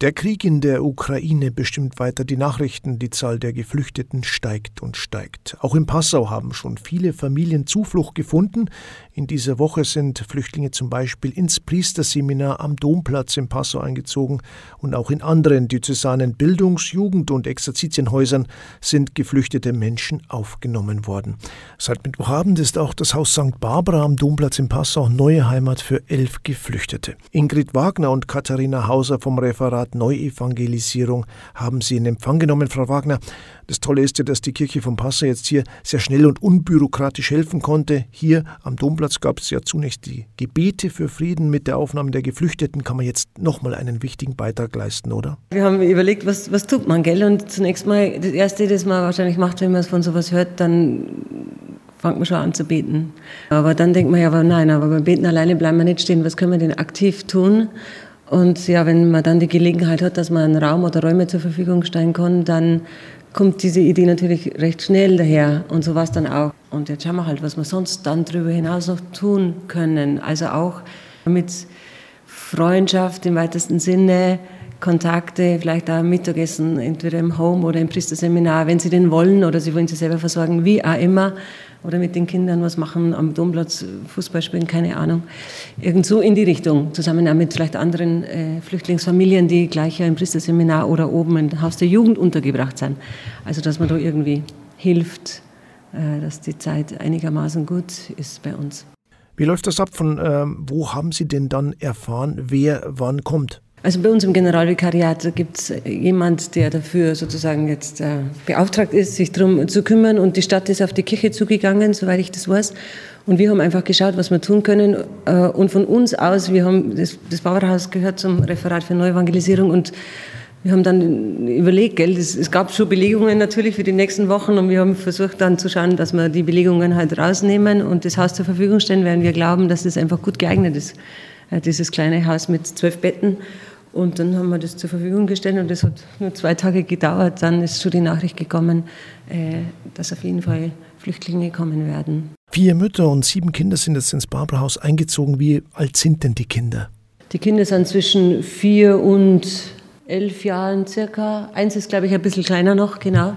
Der Krieg in der Ukraine bestimmt weiter die Nachrichten. Die Zahl der Geflüchteten steigt und steigt. Auch in Passau haben schon viele Familien Zuflucht gefunden. In dieser Woche sind Flüchtlinge zum Beispiel ins Priesterseminar am Domplatz in Passau eingezogen und auch in anderen diözesanen Bildungs-, Jugend- und Exerzitienhäusern sind geflüchtete Menschen aufgenommen worden. Seit Mittwochabend ist auch das Haus St. Barbara am Domplatz in Passau neue Heimat für elf Geflüchtete. Ingrid Wagner und Katharina Hauser vom Referat Art Neuevangelisierung haben Sie in Empfang genommen, Frau Wagner. Das Tolle ist ja, dass die Kirche von Passau jetzt hier sehr schnell und unbürokratisch helfen konnte. Hier am Domplatz gab es ja zunächst die Gebete für Frieden. Mit der Aufnahme der Geflüchteten kann man jetzt nochmal einen wichtigen Beitrag leisten, oder? Wir haben überlegt, was, was tut man, gell? Und zunächst mal, das Erste, das man wahrscheinlich macht, wenn man von sowas hört, dann fängt man schon an zu beten. Aber dann denkt man ja, aber nein, aber beim Beten alleine bleiben wir nicht stehen. Was können wir denn aktiv tun? Und ja, wenn man dann die Gelegenheit hat, dass man einen Raum oder Räume zur Verfügung stellen kann, dann kommt diese Idee natürlich recht schnell daher. Und so war es dann auch. Und jetzt schauen wir halt, was wir sonst dann darüber hinaus noch tun können. Also auch mit Freundschaft im weitesten Sinne, Kontakte, vielleicht auch Mittagessen, entweder im Home oder im Priesterseminar, wenn Sie den wollen oder Sie wollen sie selber versorgen, wie auch immer oder mit den Kindern was machen, am Domplatz Fußball spielen, keine Ahnung. Irgend so in die Richtung, zusammen auch mit vielleicht anderen äh, Flüchtlingsfamilien, die gleich ja im Priesterseminar oder oben im Haus der Jugend untergebracht sind. Also dass man da irgendwie hilft, äh, dass die Zeit einigermaßen gut ist bei uns. Wie läuft das ab? Von ähm, wo haben Sie denn dann erfahren, wer wann kommt? Also bei uns im Generalvikariat gibt es jemand, der dafür sozusagen jetzt äh, beauftragt ist, sich darum zu kümmern. Und die Stadt ist auf die Kirche zugegangen, soweit ich das weiß. Und wir haben einfach geschaut, was wir tun können. Äh, und von uns aus, wir haben, das, das Bauerhaus gehört zum Referat für Neuevangelisierung und wir haben dann überlegt, gell, es, es gab schon Belegungen natürlich für die nächsten Wochen und wir haben versucht dann zu schauen, dass wir die Belegungen halt rausnehmen und das Haus zur Verfügung stellen, weil wir glauben, dass es einfach gut geeignet ist. Äh, dieses kleine Haus mit zwölf Betten. Und dann haben wir das zur Verfügung gestellt und das hat nur zwei Tage gedauert. Dann ist schon die Nachricht gekommen, äh, dass auf jeden Fall Flüchtlinge kommen werden. Vier Mütter und sieben Kinder sind jetzt ins Barbara-Haus eingezogen. Wie alt sind denn die Kinder? Die Kinder sind zwischen vier und elf Jahren circa. Eins ist, glaube ich, ein bisschen kleiner noch, genau.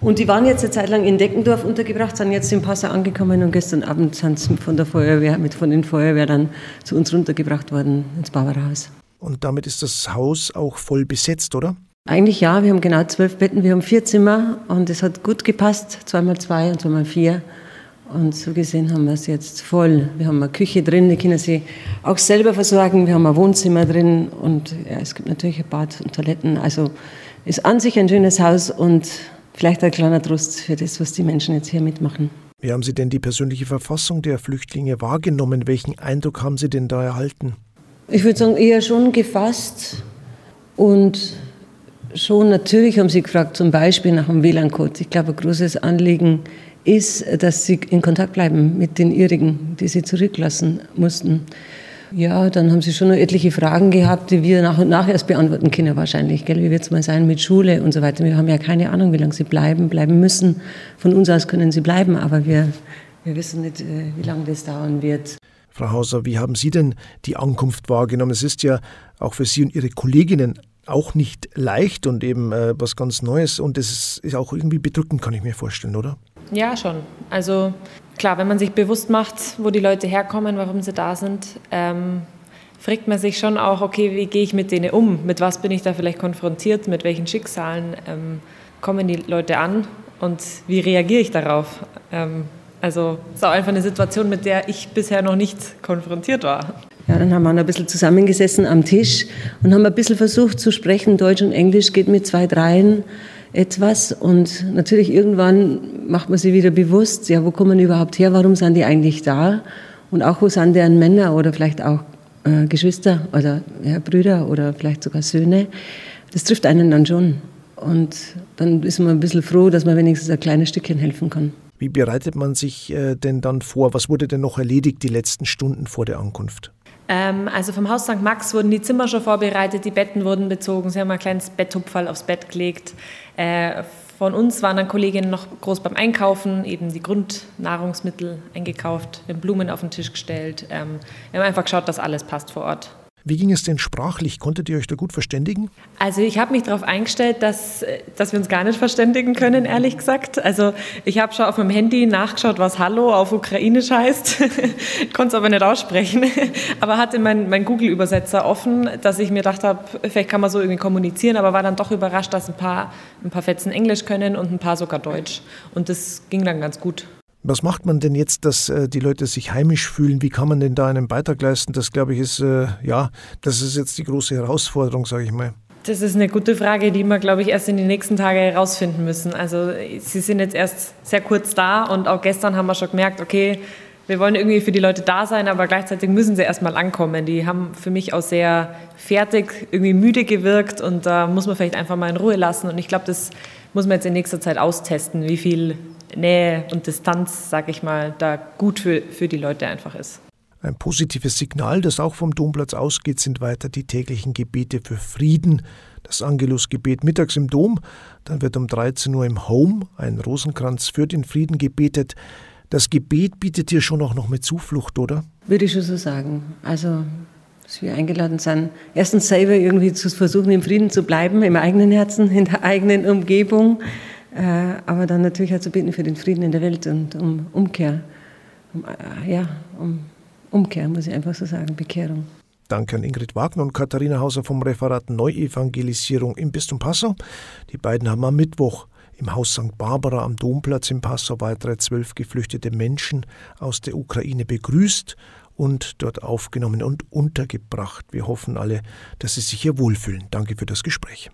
Und die waren jetzt eine Zeit lang in Deckendorf untergebracht, sind jetzt in Passau angekommen und gestern Abend sind sie von der Feuerwehr, mit von den Feuerwehr dann zu uns runtergebracht worden ins Barbara-Haus. Und damit ist das Haus auch voll besetzt, oder? Eigentlich ja, wir haben genau zwölf Betten, wir haben vier Zimmer und es hat gut gepasst, zweimal zwei und zweimal vier. Und so gesehen haben wir es jetzt voll. Wir haben eine Küche drin, die können sich auch selber versorgen. Wir haben ein Wohnzimmer drin und ja, es gibt natürlich ein Bad und Toiletten. Also ist an sich ein schönes Haus und vielleicht ein kleiner Trost für das, was die Menschen jetzt hier mitmachen. Wie haben Sie denn die persönliche Verfassung der Flüchtlinge wahrgenommen? Welchen Eindruck haben Sie denn da erhalten? Ich würde sagen, eher schon gefasst und schon natürlich haben sie gefragt, zum Beispiel nach dem WLAN-Code. Ich glaube, ein großes Anliegen ist, dass sie in Kontakt bleiben mit den ihrigen, die sie zurücklassen mussten. Ja, dann haben sie schon noch etliche Fragen gehabt, die wir nach und nach erst beantworten können wahrscheinlich. Gell? Wie wird es mal sein mit Schule und so weiter. Wir haben ja keine Ahnung, wie lange sie bleiben, bleiben müssen. Von uns aus können sie bleiben, aber wir, wir wissen nicht, äh, wie lange das dauern wird. Frau Hauser, wie haben Sie denn die Ankunft wahrgenommen? Es ist ja auch für Sie und Ihre Kolleginnen auch nicht leicht und eben äh, was ganz Neues und es ist auch irgendwie bedrückend, kann ich mir vorstellen, oder? Ja, schon. Also klar, wenn man sich bewusst macht, wo die Leute herkommen, warum sie da sind, ähm, fragt man sich schon auch, okay, wie gehe ich mit denen um? Mit was bin ich da vielleicht konfrontiert? Mit welchen Schicksalen ähm, kommen die Leute an? Und wie reagiere ich darauf? Ähm, also es ist auch einfach eine Situation, mit der ich bisher noch nicht konfrontiert war. Ja, dann haben wir ein bisschen zusammengesessen am Tisch und haben ein bisschen versucht zu sprechen. Deutsch und Englisch geht mit zwei, dreien etwas. Und natürlich irgendwann macht man sich wieder bewusst, ja, wo kommen die überhaupt her? Warum sind die eigentlich da? Und auch, wo sind deren Männer oder vielleicht auch äh, Geschwister oder ja, Brüder oder vielleicht sogar Söhne? Das trifft einen dann schon. Und dann ist man ein bisschen froh, dass man wenigstens ein kleines Stückchen helfen kann. Wie bereitet man sich äh, denn dann vor? Was wurde denn noch erledigt die letzten Stunden vor der Ankunft? Ähm, also vom Haus St. Max wurden die Zimmer schon vorbereitet, die Betten wurden bezogen, sie haben ein kleines Betttupferl aufs Bett gelegt. Äh, von uns waren dann Kolleginnen noch groß beim Einkaufen, eben die Grundnahrungsmittel eingekauft, Blumen auf den Tisch gestellt. Ähm, wir haben einfach geschaut, dass alles passt vor Ort. Wie ging es denn sprachlich? Konntet ihr euch da gut verständigen? Also ich habe mich darauf eingestellt, dass, dass wir uns gar nicht verständigen können, ehrlich gesagt. Also ich habe schon auf meinem Handy nachgeschaut, was Hallo auf Ukrainisch heißt, konnte es aber nicht aussprechen, aber hatte meinen mein Google-Übersetzer offen, dass ich mir gedacht habe, vielleicht kann man so irgendwie kommunizieren, aber war dann doch überrascht, dass ein paar, ein paar Fetzen Englisch können und ein paar sogar Deutsch. Und das ging dann ganz gut. Was macht man denn jetzt, dass äh, die Leute sich heimisch fühlen? Wie kann man denn da einen Beitrag leisten? Das, glaube ich, ist, äh, ja, das ist jetzt die große Herausforderung, sage ich mal. Das ist eine gute Frage, die wir, glaube ich, erst in den nächsten Tagen herausfinden müssen. Also sie sind jetzt erst sehr kurz da und auch gestern haben wir schon gemerkt, okay, wir wollen irgendwie für die Leute da sein, aber gleichzeitig müssen sie erstmal ankommen. Die haben für mich auch sehr fertig, irgendwie müde gewirkt und da muss man vielleicht einfach mal in Ruhe lassen. Und ich glaube, das muss man jetzt in nächster Zeit austesten, wie viel Nähe und Distanz, sage ich mal, da gut für, für die Leute einfach ist. Ein positives Signal, das auch vom Domplatz ausgeht, sind weiter die täglichen Gebete für Frieden. Das Angelusgebet mittags im Dom, dann wird um 13 Uhr im Home ein Rosenkranz für den Frieden gebetet. Das Gebet bietet dir schon auch noch mit Zuflucht, oder? Würde ich schon so sagen. Also, dass wir eingeladen sind, erstens selber irgendwie zu versuchen, im Frieden zu bleiben, im eigenen Herzen, in der eigenen Umgebung. Äh, aber dann natürlich auch zu beten für den Frieden in der Welt und um Umkehr. Um, äh, ja, um Umkehr, muss ich einfach so sagen, Bekehrung. Danke an Ingrid Wagner und Katharina Hauser vom Referat Neuevangelisierung im Bistum Passau. Die beiden haben am Mittwoch im Haus St. Barbara am Domplatz in Passau weitere zwölf geflüchtete Menschen aus der Ukraine begrüßt und dort aufgenommen und untergebracht. Wir hoffen alle, dass Sie sich hier wohlfühlen. Danke für das Gespräch.